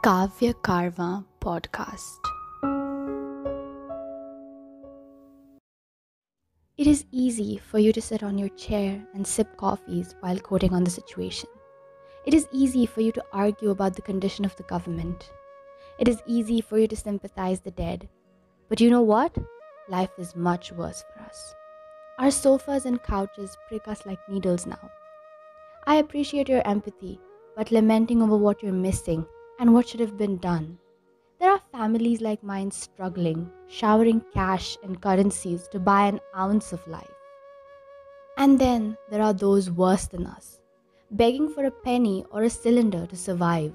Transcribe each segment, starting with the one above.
Kavya Karva podcast. It is easy for you to sit on your chair and sip coffees while quoting on the situation. It is easy for you to argue about the condition of the government. It is easy for you to sympathize the dead. But you know what? Life is much worse for us. Our sofas and couches prick us like needles now. I appreciate your empathy, but lamenting over what you're missing and what should have been done. There are families like mine struggling, showering cash and currencies to buy an ounce of life. And then there are those worse than us, begging for a penny or a cylinder to survive,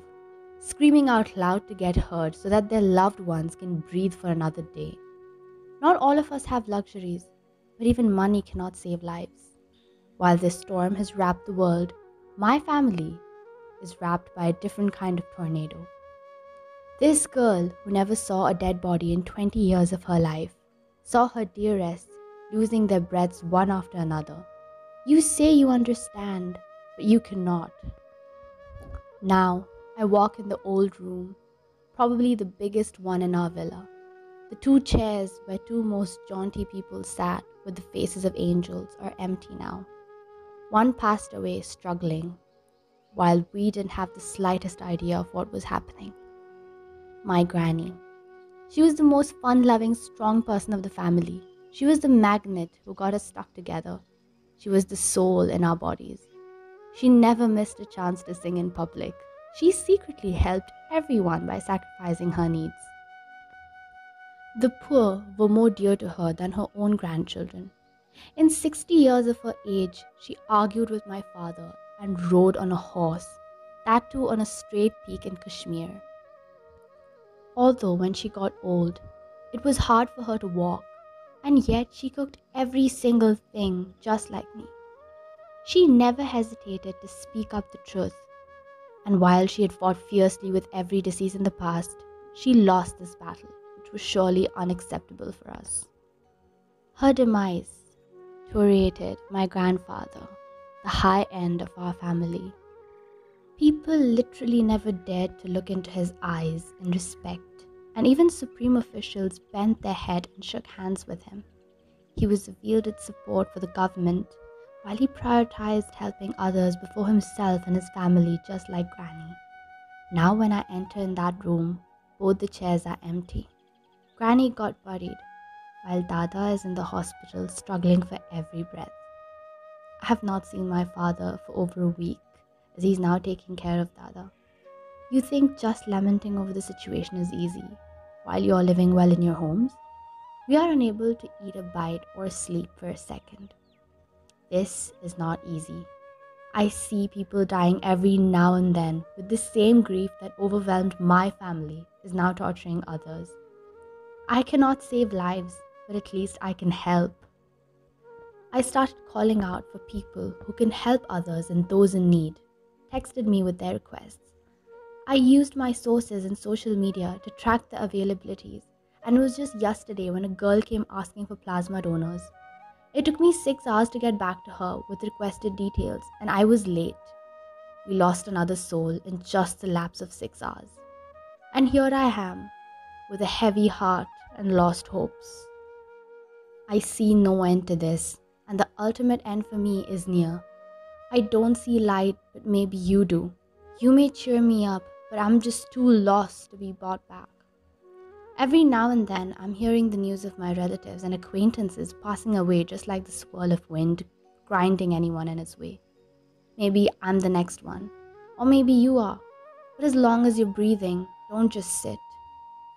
screaming out loud to get heard so that their loved ones can breathe for another day. Not all of us have luxuries, but even money cannot save lives. While this storm has wrapped the world, my family is wrapped by a different kind of tornado. This girl, who never saw a dead body in 20 years of her life, saw her dearest losing their breaths one after another. You say you understand, but you cannot. Now, I walk in the old room, probably the biggest one in our villa. The two chairs where two most jaunty people sat with the faces of angels are empty now. One passed away struggling, while we didn't have the slightest idea of what was happening. My granny. She was the most fun loving, strong person of the family. She was the magnet who got us stuck together. She was the soul in our bodies. She never missed a chance to sing in public. She secretly helped everyone by sacrificing her needs. The poor were more dear to her than her own grandchildren. In 60 years of her age, she argued with my father and rode on a horse, that too on a straight peak in Kashmir. Although when she got old, it was hard for her to walk, and yet she cooked every single thing just like me. She never hesitated to speak up the truth, and while she had fought fiercely with every disease in the past, she lost this battle, which was surely unacceptable for us. Her demise infuriated my grandfather, the high end of our family. People literally never dared to look into his eyes in respect, and even supreme officials bent their head and shook hands with him. He was wielded support for the government while he prioritized helping others before himself and his family, just like Granny. Now, when I enter in that room, both the chairs are empty. Granny got buried, while Dada is in the hospital struggling for every breath. I have not seen my father for over a week as he's now taking care of Dada. You think just lamenting over the situation is easy while you are living well in your homes? We are unable to eat a bite or sleep for a second. This is not easy. I see people dying every now and then with the same grief that overwhelmed my family is now torturing others. I cannot save lives, but at least I can help. I started calling out for people who can help others and those in need, texted me with their requests. I used my sources and social media to track the availabilities, and it was just yesterday when a girl came asking for plasma donors. It took me six hours to get back to her with requested details, and I was late. We lost another soul in just the lapse of six hours. And here I am, with a heavy heart and lost hopes. I see no end to this, and the ultimate end for me is near. I don't see light, but maybe you do. You may cheer me up, but I'm just too lost to be brought back. Every now and then, I'm hearing the news of my relatives and acquaintances passing away just like the swirl of wind, grinding anyone in its way. Maybe I'm the next one, or maybe you are. But as long as you're breathing, don't just sit.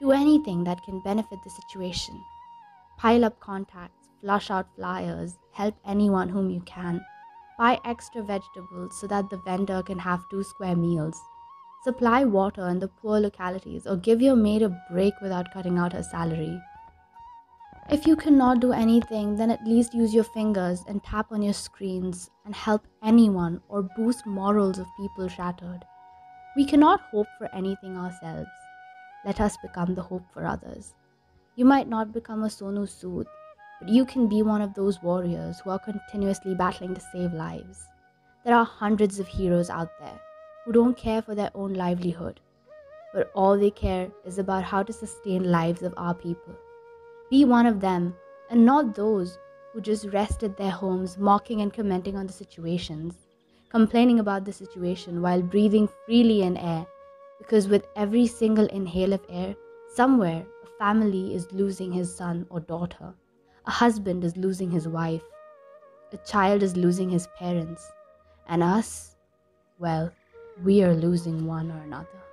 Do anything that can benefit the situation. Pile up contacts, flush out flyers, help anyone whom you can. Buy extra vegetables so that the vendor can have two square meals. Supply water in the poor localities or give your maid a break without cutting out her salary. If you cannot do anything, then at least use your fingers and tap on your screens and help anyone or boost morals of people shattered. We cannot hope for anything ourselves. Let us become the hope for others. You might not become a Sonu Sood, but you can be one of those warriors who are continuously battling to save lives. There are hundreds of heroes out there who don't care for their own livelihood, but all they care is about how to sustain lives of our people. Be one of them and not those who just rest at their homes mocking and commenting on the situations, complaining about the situation while breathing freely in air because with every single inhale of air, somewhere a family is losing his son or daughter, a husband is losing his wife, a child is losing his parents, and us, well, we are losing one or another.